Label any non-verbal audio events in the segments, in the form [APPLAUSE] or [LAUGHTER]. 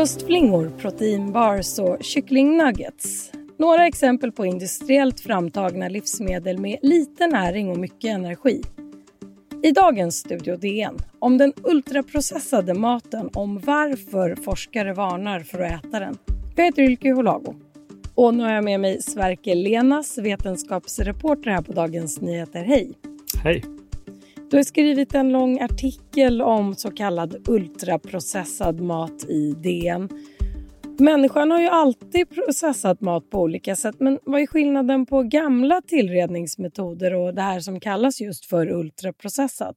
Frukostflingor, proteinbars och kycklingnuggets. Några exempel på industriellt framtagna livsmedel med lite näring och mycket energi. I dagens Studio DN om den ultraprocessade maten, om varför forskare varnar för att äta den. Jag heter Ylke Holago. Och nu har jag med mig Sverker Lenas, vetenskapsreporter här på Dagens Nyheter. Hej! Hej! Du har skrivit en lång artikel om så kallad ultraprocessad mat i DN. Människan har ju alltid processat mat på olika sätt, men vad är skillnaden på gamla tillredningsmetoder och det här som kallas just för ultraprocessat?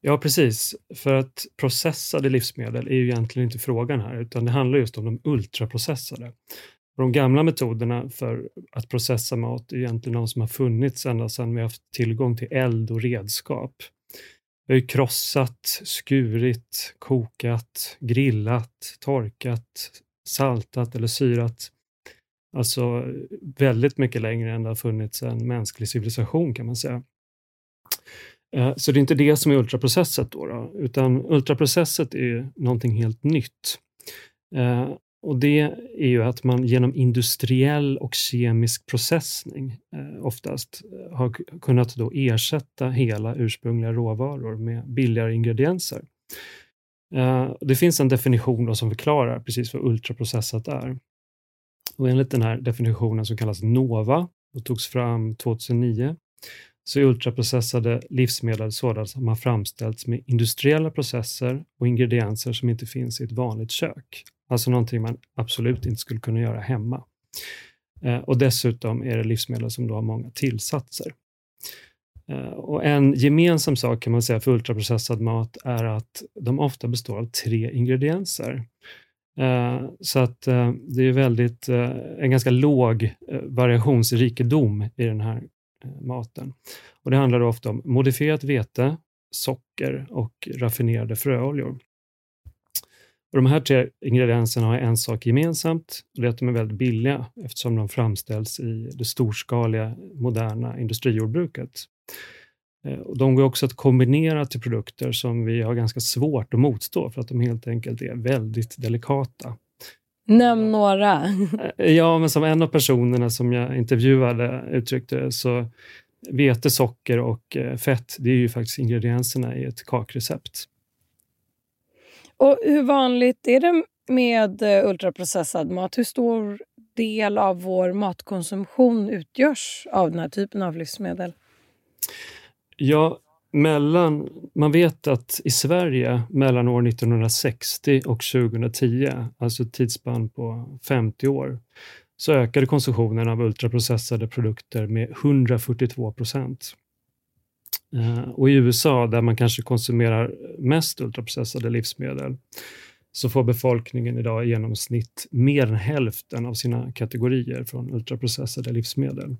Ja, precis. För att processade livsmedel är ju egentligen inte frågan här, utan det handlar just om de ultraprocessade. De gamla metoderna för att processa mat är egentligen de som har funnits ända sedan vi har haft tillgång till eld och redskap. Vi har krossat, skurit, kokat, grillat, torkat, saltat eller syrat. Alltså väldigt mycket längre än det har funnits en mänsklig civilisation kan man säga. Eh, så det är inte det som är ultraprocesset då, då utan ultraprocesset är någonting helt nytt. Eh, och Det är ju att man genom industriell och kemisk processning eh, oftast eh, har kunnat då ersätta hela ursprungliga råvaror med billigare ingredienser. Eh, det finns en definition då som förklarar precis vad ultraprocessat är. Och enligt den här definitionen som kallas NOVA och togs fram 2009 så är ultraprocessade livsmedel sådana som har framställts med industriella processer och ingredienser som inte finns i ett vanligt kök. Alltså någonting man absolut inte skulle kunna göra hemma. Eh, och dessutom är det livsmedel som då har många tillsatser. Eh, och en gemensam sak kan man säga för ultraprocessad mat är att de ofta består av tre ingredienser. Eh, så att det är väldigt, en ganska låg variationsrikedom i den här maten. Och Det handlar ofta om modifierat vete, socker och raffinerade fröoljor. Och de här tre ingredienserna har en sak gemensamt och det är att de är väldigt billiga eftersom de framställs i det storskaliga moderna industrijordbruket. Eh, de går också att kombinera till produkter som vi har ganska svårt att motstå för att de helt enkelt är väldigt delikata. Nämn några. [LAUGHS] Ja, men som en av personerna som jag intervjuade uttryckte så vete, socker och eh, fett, det är ju faktiskt ingredienserna i ett kakrecept. Och hur vanligt är det med eh, ultraprocessad mat? Hur stor del av vår matkonsumtion utgörs av den här typen av livsmedel? Ja, mellan, man vet att i Sverige mellan år 1960 och 2010, alltså ett tidsspann på 50 år, så ökade konsumtionen av ultraprocessade produkter med 142 procent. Eh, och i USA, där man kanske konsumerar mest ultraprocessade livsmedel, så får befolkningen idag i genomsnitt mer än hälften av sina kategorier från ultraprocessade livsmedel.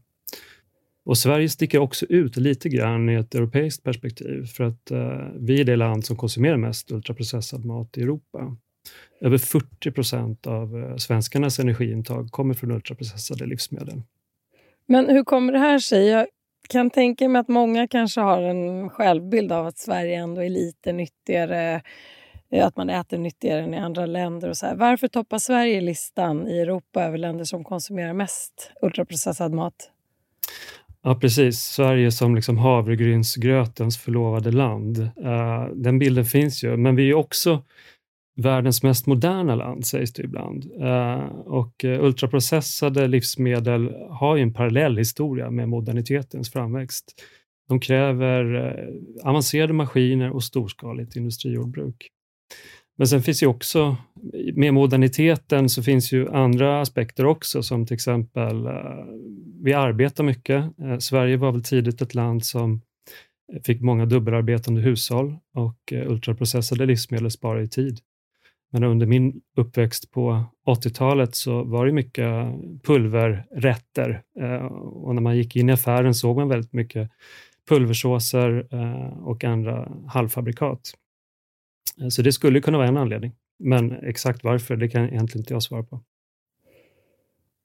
Och Sverige sticker också ut lite grann i ett europeiskt perspektiv, för att eh, vi är det land som konsumerar mest ultraprocessad mat i Europa. Över 40 procent av eh, svenskarnas energiintag kommer från ultraprocessade livsmedel. Men hur kommer det här sig? Jag kan tänka mig att många kanske har en självbild av att Sverige ändå är lite nyttigare, eh, att man äter nyttigare än i andra länder. Och så här. Varför toppar Sverige listan i Europa över länder som konsumerar mest ultraprocessad mat? Ja, precis. Sverige som liksom havregrynsgrötens förlovade land. Uh, den bilden finns ju, men vi är också världens mest moderna land, sägs det ibland. Uh, och uh, ultraprocessade livsmedel har ju en parallell historia med modernitetens framväxt. De kräver uh, avancerade maskiner och storskaligt industrijordbruk. Men sen finns ju också, med moderniteten så finns ju andra aspekter också, som till exempel, eh, vi arbetar mycket. Eh, Sverige var väl tidigt ett land som fick många dubbelarbetande hushåll och eh, ultraprocessade livsmedel sparar i tid. Men under min uppväxt på 80-talet så var det mycket pulverrätter och när man gick in i affären såg man väldigt mycket pulversåser och andra halvfabrikat. Eh, så det skulle kunna vara en anledning. Men exakt varför, det kan egentligen inte jag svara på.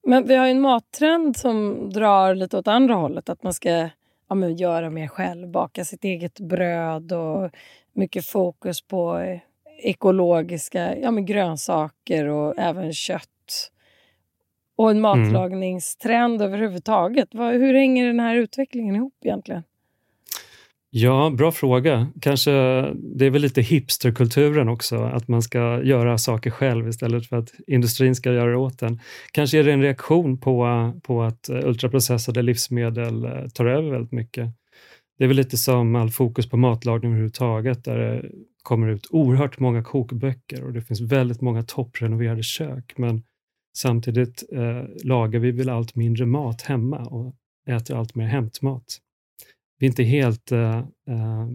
Men vi har en mattrend som drar lite åt andra hållet. Att man ska ja, men göra mer själv, baka sitt eget bröd och mycket fokus på ekologiska ja, men grönsaker och även kött. Och en mm. matlagningstrend mm. överhuvudtaget. Hur hänger den här utvecklingen ihop egentligen? Ja, bra fråga. Kanske det är väl lite hipsterkulturen också, att man ska göra saker själv istället för att industrin ska göra det åt en. Kanske är det en reaktion på, på att eh, ultraprocessade livsmedel eh, tar över väldigt mycket. Det är väl lite som all fokus på matlagning överhuvudtaget, där det kommer ut oerhört många kokböcker och det finns väldigt många topprenoverade kök, men samtidigt eh, lagar vi väl allt mindre mat hemma och äter allt mer hämtmat vi är inte helt uh, uh,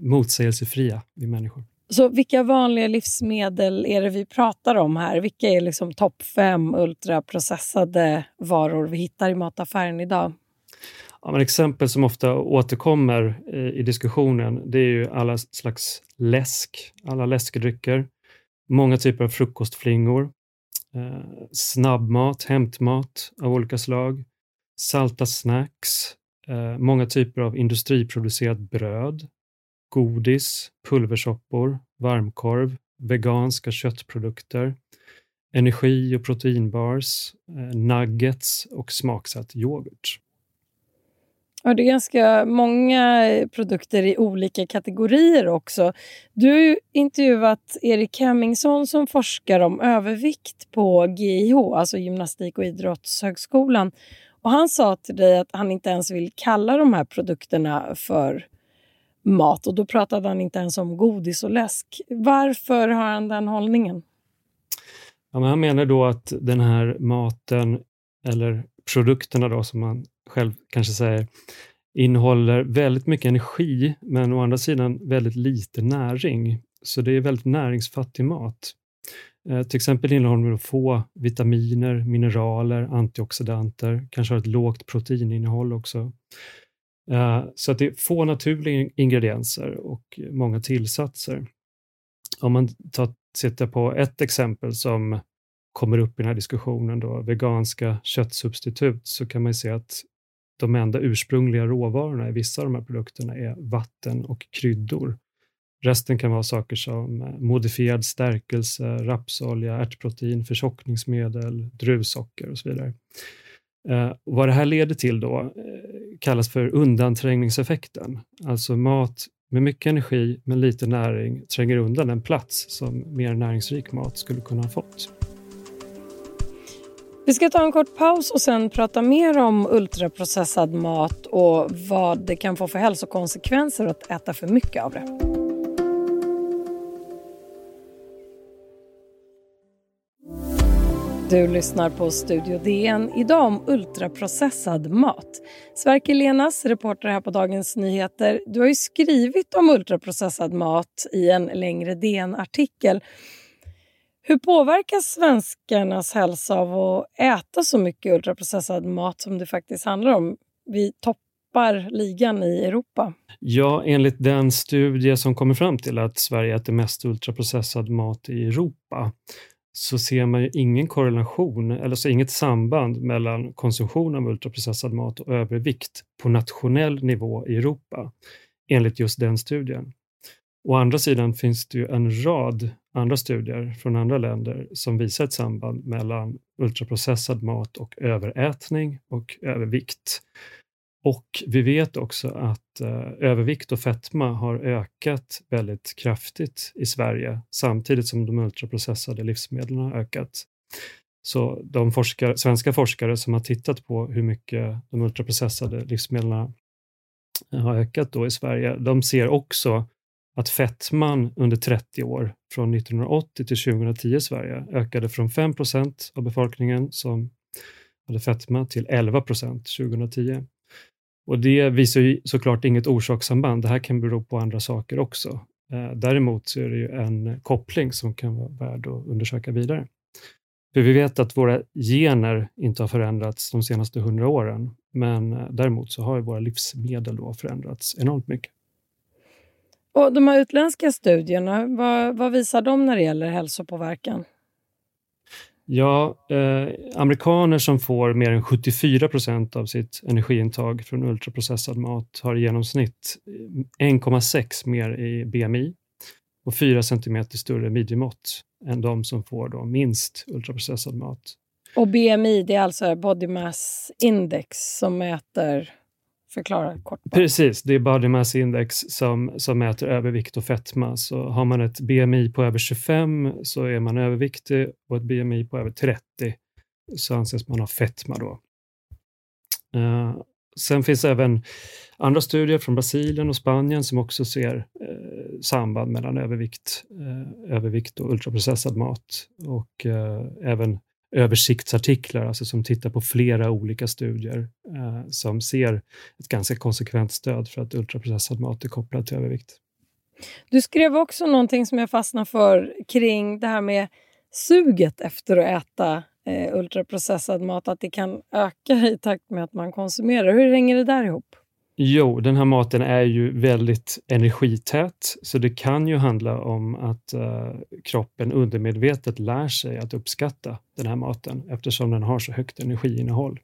motsägelsefria, vi människor. Så vilka vanliga livsmedel är det vi pratar om här? Vilka är liksom topp fem ultraprocessade varor vi hittar i mataffären idag? Ja, men exempel som ofta återkommer i, i diskussionen, det är ju alla slags läsk, alla läskedrycker, många typer av frukostflingor, eh, snabbmat, hämtmat av olika slag, salta snacks, eh, många typer av industriproducerat bröd, godis, pulversoppor, varmkorv, veganska köttprodukter, energi och proteinbars, eh, nuggets och smaksatt yoghurt. Ja, det är ganska många eh, produkter i olika kategorier också. Du har intervjuat Erik Hemmingsson som forskar om övervikt på GIH, alltså Gymnastik och idrottshögskolan. Och han sa till dig att han inte ens vill kalla de här produkterna för mat och då pratade han inte ens om godis och läsk. Varför har han den hållningen? Ja, men han menar då att den här maten, eller produkterna då som man själv kanske säger, innehåller väldigt mycket energi men å andra sidan väldigt lite näring. Så det är väldigt näringsfattig mat. Eh, till exempel innehåller de få vitaminer, mineraler, antioxidanter, kanske har ett lågt proteininnehåll också. Eh, så att det är få naturliga ingredienser och många tillsatser. Om man tar, tittar på ett exempel som kommer upp i den här diskussionen, då, veganska köttsubstitut, så kan man se att de enda ursprungliga råvarorna i vissa av de här produkterna är vatten och kryddor. Resten kan vara saker som eh, modifierad stärkelse, rapsolja, ärtprotein, förtjockningsmedel, druvsocker och så vidare. Eh, vad det här leder till då eh, kallas för undanträngningseffekten. Alltså mat med mycket energi men lite näring tränger undan en plats som mer näringsrik mat skulle kunna ha fått. Vi ska ta en kort paus och sen prata mer om ultraprocessad mat och vad det kan få för hälsokonsekvenser att äta för mycket av det. Du lyssnar på Studio DN, idag om ultraprocessad mat. Sverker Lenas, reporter här på Dagens Nyheter. Du har ju skrivit om ultraprocessad mat i en längre DN-artikel. Hur påverkas svenskarnas hälsa av att äta så mycket ultraprocessad mat som det faktiskt handlar om? Vi toppar ligan i Europa. Ja, enligt den studie som kommer fram till att Sverige äter mest ultraprocessad mat i Europa så ser man ju ingen korrelation, eller så inget samband mellan konsumtion av ultraprocessad mat och övervikt på nationell nivå i Europa, enligt just den studien. Å andra sidan finns det ju en rad andra studier från andra länder som visar ett samband mellan ultraprocessad mat och överätning och övervikt. Och vi vet också att eh, övervikt och fetma har ökat väldigt kraftigt i Sverige samtidigt som de ultraprocessade livsmedlen har ökat. Så de forskare, svenska forskare som har tittat på hur mycket de ultraprocessade livsmedlen har ökat då i Sverige, de ser också att fetman under 30 år, från 1980 till 2010 i Sverige, ökade från 5 procent av befolkningen som hade fetma till 11 procent 2010. Och det visar ju såklart inget orsakssamband. Det här kan bero på andra saker också. Eh, däremot så är det ju en koppling som kan vara värd att undersöka vidare. För vi vet att våra gener inte har förändrats de senaste hundra åren, men eh, däremot så har våra livsmedel då förändrats enormt mycket. Och De här utländska studierna, vad, vad visar de när det gäller hälsopåverkan? Ja, eh, amerikaner som får mer än 74 procent av sitt energiintag från ultraprocessad mat har i genomsnitt eh, 1,6 mer i BMI och 4 centimeter större midjemått än de som får då minst ultraprocessad mat. Och BMI, det är alltså Body Mass Index som mäter Förklara kort. Bara. Precis, det är Body Mass Index som, som mäter övervikt och fetma. Så har man ett BMI på över 25 så är man överviktig och ett BMI på över 30 så anses man ha fetma. Då. Uh, sen finns även andra studier från Brasilien och Spanien som också ser eh, samband mellan övervikt, eh, övervikt och ultraprocessad mat och eh, även översiktsartiklar, alltså som tittar på flera olika studier eh, som ser ett ganska konsekvent stöd för att ultraprocessad mat är kopplad till övervikt. Du skrev också någonting som jag fastnade för kring det här med suget efter att äta eh, ultraprocessad mat, att det kan öka i takt med att man konsumerar. Hur hänger det där ihop? Jo, den här maten är ju väldigt energität, så det kan ju handla om att uh, kroppen undermedvetet lär sig att uppskatta den här maten eftersom den har så högt energiinnehåll.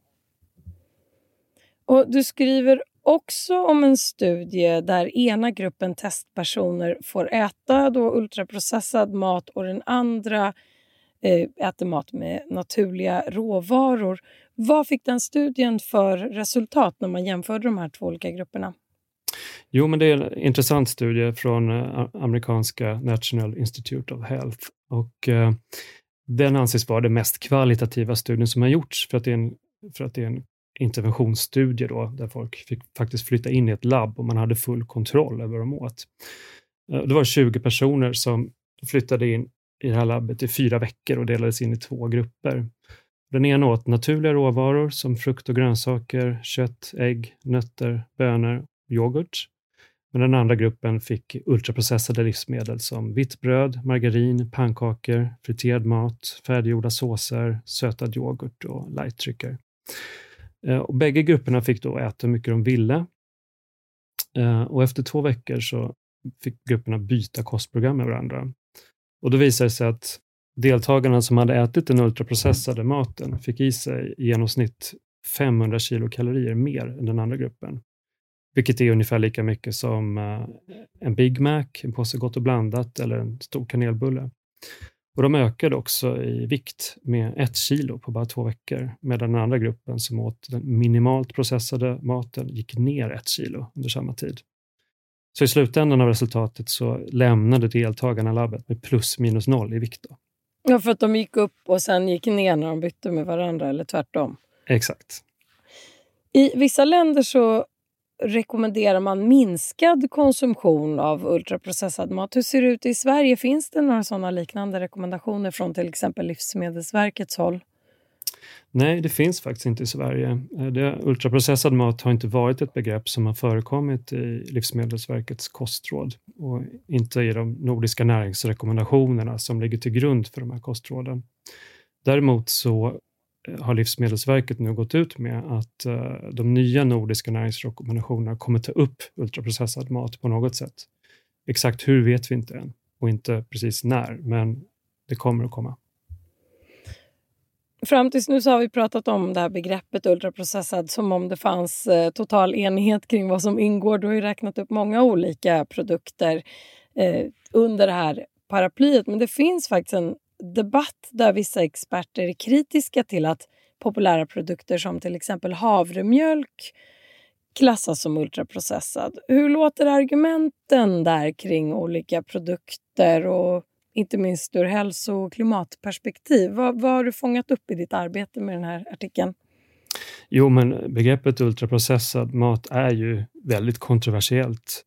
Och Du skriver också om en studie där ena gruppen testpersoner får äta då ultraprocessad mat och den andra eh, äter mat med naturliga råvaror. Vad fick den studien för resultat när man jämförde de här två olika grupperna? Jo, men det är en intressant studie från eh, amerikanska National Institute of Health. Och, eh, den anses vara den mest kvalitativa studien som har gjorts för att det är en, för att det är en interventionsstudie då, där folk fick faktiskt flytta in i ett labb och man hade full kontroll över vad de åt. Eh, det var 20 personer som flyttade in i det här labbet i fyra veckor och delades in i två grupper. Den ena åt naturliga råvaror som frukt och grönsaker, kött, ägg, nötter, bönor och yoghurt. Men den andra gruppen fick ultraprocessade livsmedel som vitt bröd, margarin, pannkakor, friterad mat, färdiggjorda såser, sötad yoghurt och lightdrycker. Eh, och bägge grupperna fick då äta hur mycket de ville. Eh, och efter två veckor så fick grupperna byta kostprogram med varandra. Och då visade det sig att deltagarna som hade ätit den ultraprocessade maten fick i sig i genomsnitt 500 kilokalorier mer än den andra gruppen. Vilket är ungefär lika mycket som eh, en Big Mac, en påse Gott och blandat eller en stor kanelbulle. Och de ökade också i vikt med ett kilo på bara två veckor, medan den andra gruppen som åt den minimalt processade maten gick ner ett kilo under samma tid. Så i slutändan av resultatet så lämnade deltagarna labbet med plus minus noll i vikt. Då. Ja, för att de gick upp och sen gick ner när de bytte med varandra, eller tvärtom? Exakt. I vissa länder så rekommenderar man minskad konsumtion av ultraprocessad mat. Hur ser det ut i Sverige? Finns det några sådana liknande rekommendationer från till exempel Livsmedelsverkets håll? Nej, det finns faktiskt inte i Sverige. Eh, det, ultraprocessad mat har inte varit ett begrepp som har förekommit i Livsmedelsverkets kostråd och inte i de nordiska näringsrekommendationerna som ligger till grund för de här kostråden. Däremot så eh, har Livsmedelsverket nu gått ut med att eh, de nya nordiska näringsrekommendationerna kommer ta upp ultraprocessad mat på något sätt. Exakt hur vet vi inte än och inte precis när, men det kommer att komma. Fram tills nu så har vi pratat om det här begreppet ultraprocessad som om det fanns eh, total enighet kring vad som ingår. Du har ju räknat upp många olika produkter eh, under det här paraplyet. Men det finns faktiskt en debatt där vissa experter är kritiska till att populära produkter som till exempel havremjölk klassas som ultraprocessad. Hur låter argumenten där kring olika produkter och inte minst ur hälso och klimatperspektiv. Vad, vad har du fångat upp i ditt arbete med den här artikeln? Jo, men begreppet ultraprocessad mat är ju väldigt kontroversiellt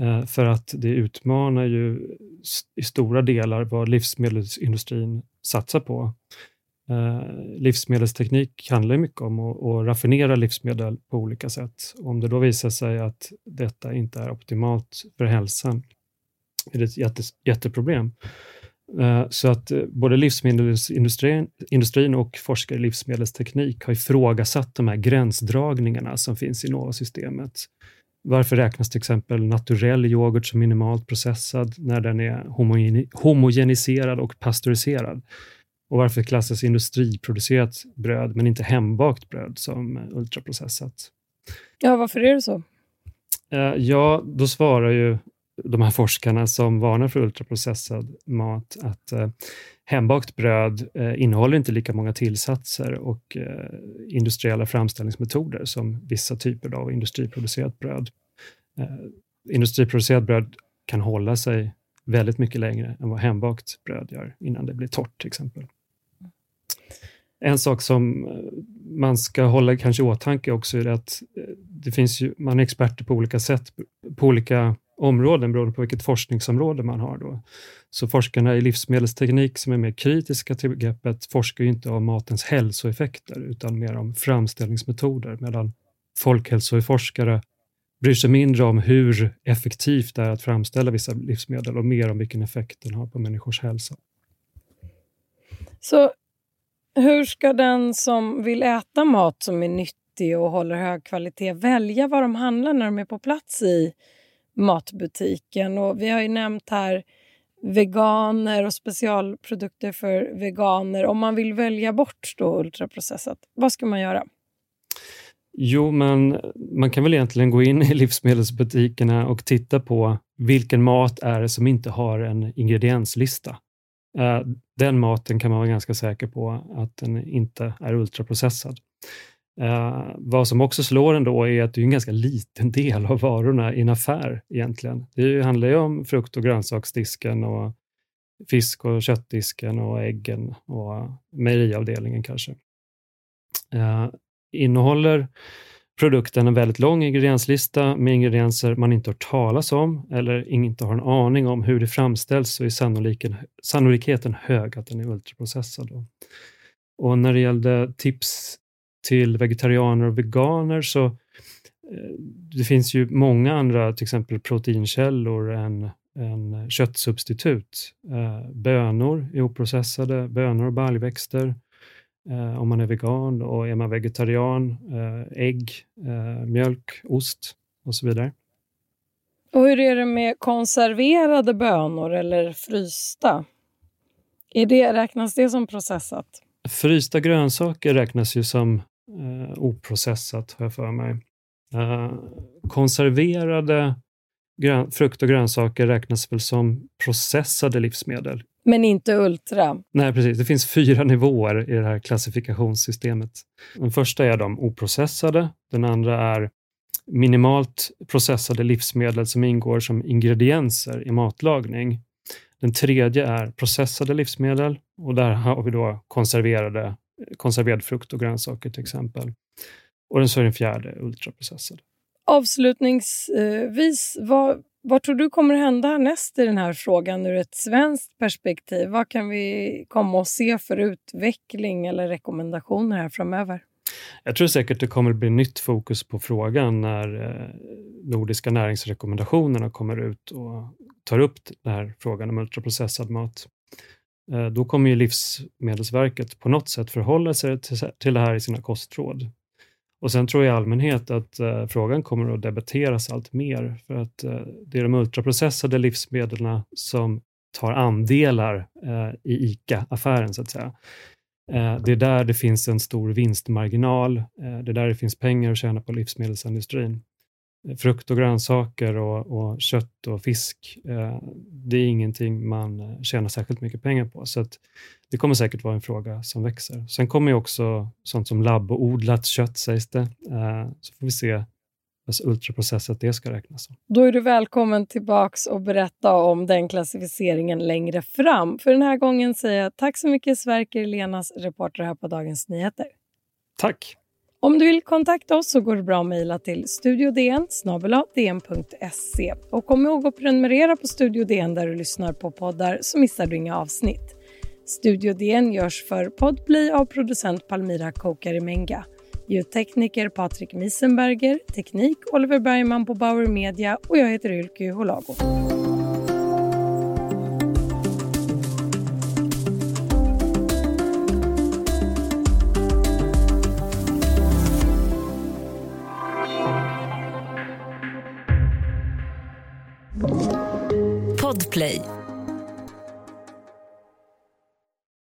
eh, för att det utmanar ju i stora delar vad livsmedelsindustrin satsar på. Eh, livsmedelsteknik handlar mycket om att raffinera livsmedel på olika sätt. Om det då visar sig att detta inte är optimalt för hälsan är det ett jätte, jätteproblem. Eh, så att eh, både livsmedelsindustrin industrin och forskare i livsmedelsteknik har ifrågasatt de här gränsdragningarna som finns i NOVA-systemet. Varför räknas till exempel naturell yoghurt som minimalt processad när den är homogeniserad och pastöriserad? Och varför klassas industriproducerat bröd men inte hembakt bröd som ultraprocessat? Ja, varför är det så? Eh, ja, då svarar ju de här forskarna som varnar för ultraprocessad mat att eh, hembakt bröd eh, innehåller inte lika många tillsatser och eh, industriella framställningsmetoder som vissa typer av industriproducerat bröd. Eh, industriproducerat bröd kan hålla sig väldigt mycket längre än vad hembakt bröd gör innan det blir torrt till exempel. En sak som eh, man ska hålla kanske i åtanke också är att eh, det finns ju, man är experter på olika sätt, på olika områden beroende på vilket forskningsområde man har. Då. Så forskarna i livsmedelsteknik som är mer kritiska till begreppet forskar ju inte om matens hälsoeffekter utan mer om framställningsmetoder medan folkhälsoforskare bryr sig mindre om hur effektivt det är att framställa vissa livsmedel och mer om vilken effekt den har på människors hälsa. Så hur ska den som vill äta mat som är nyttig och håller hög kvalitet välja vad de handlar när de är på plats i matbutiken? Och vi har ju nämnt här veganer och specialprodukter för veganer. Om man vill välja bort då ultraprocessat, vad ska man göra? Jo, men man kan väl egentligen gå in i livsmedelsbutikerna och titta på vilken mat är det som inte har en ingredienslista. Eh, den maten kan man vara ganska säker på att den inte är ultraprocessad. Uh, vad som också slår ändå är att det är en ganska liten del av varorna i en affär egentligen. Det handlar ju om frukt och grönsaksdisken och fisk och köttdisken och äggen och mejeriavdelningen kanske. Uh, innehåller produkten en väldigt lång ingredienslista med ingredienser man inte hört talas om eller inte har en aning om hur det framställs så är sannoliken, sannolikheten hög att den är ultraprocessad. Och när det gällde tips till vegetarianer och veganer så eh, det finns ju många andra, till exempel proteinkällor än, än köttsubstitut. Eh, bönor är oprocessade, bönor och baljväxter eh, om man är vegan och är man vegetarian, ägg, mjölk, ost och så vidare. Och hur är det med konserverade bönor eller frysta? Är det, räknas det som processat? Frysta grönsaker räknas ju som eh, oprocessat, har jag för mig. Eh, konserverade frukt och grönsaker räknas väl som processade livsmedel. Men inte ultra? Nej, precis. Det finns fyra nivåer i det här klassifikationssystemet. Den första är de oprocessade. Den andra är minimalt processade livsmedel som ingår som ingredienser i matlagning. Den tredje är processade livsmedel och där har vi då konserverade konserverad frukt och grönsaker till exempel. Och så är den fjärde ultraprocessad. Avslutningsvis, vad, vad tror du kommer hända härnäst i den här frågan ur ett svenskt perspektiv? Vad kan vi komma att se för utveckling eller rekommendationer här framöver? Jag tror säkert det kommer bli nytt fokus på frågan när eh, Nordiska näringsrekommendationerna kommer ut och tar upp den här frågan om ultraprocessad mat. Eh, då kommer ju Livsmedelsverket på något sätt förhålla sig till det här i sina kostråd. Och sen tror jag i allmänhet att eh, frågan kommer att debatteras allt mer för att eh, det är de ultraprocessade livsmedlen som tar andelar eh, i ICA-affären så att säga. Eh, det är där det finns en stor vinstmarginal. Eh, det är där det finns pengar att tjäna på livsmedelsindustrin frukt och grönsaker och, och kött och fisk, eh, det är ingenting man eh, tjänar särskilt mycket pengar på. Så det kommer säkert vara en fråga som växer. Sen kommer också sånt som labbodlat kött, sägs det. Eh, så får vi se hur ultraprocessat det ska räknas som. Då är du välkommen tillbaks och berätta om den klassificeringen längre fram. För den här gången säger jag tack så mycket Sverker Lenas reporter här på Dagens Nyheter. Tack! Om du vill kontakta oss så går det bra att mejla till studiodn e. Och kom ihåg att prenumerera på Studio DN där du lyssnar på poddar så missar du inga avsnitt. Studio DN görs för Podplay av producent Palmira Kokarimenga. Ljudtekniker Patrik Miesenberger, teknik Oliver Bergman på Bauer Media och jag heter Ylke Holago. Play.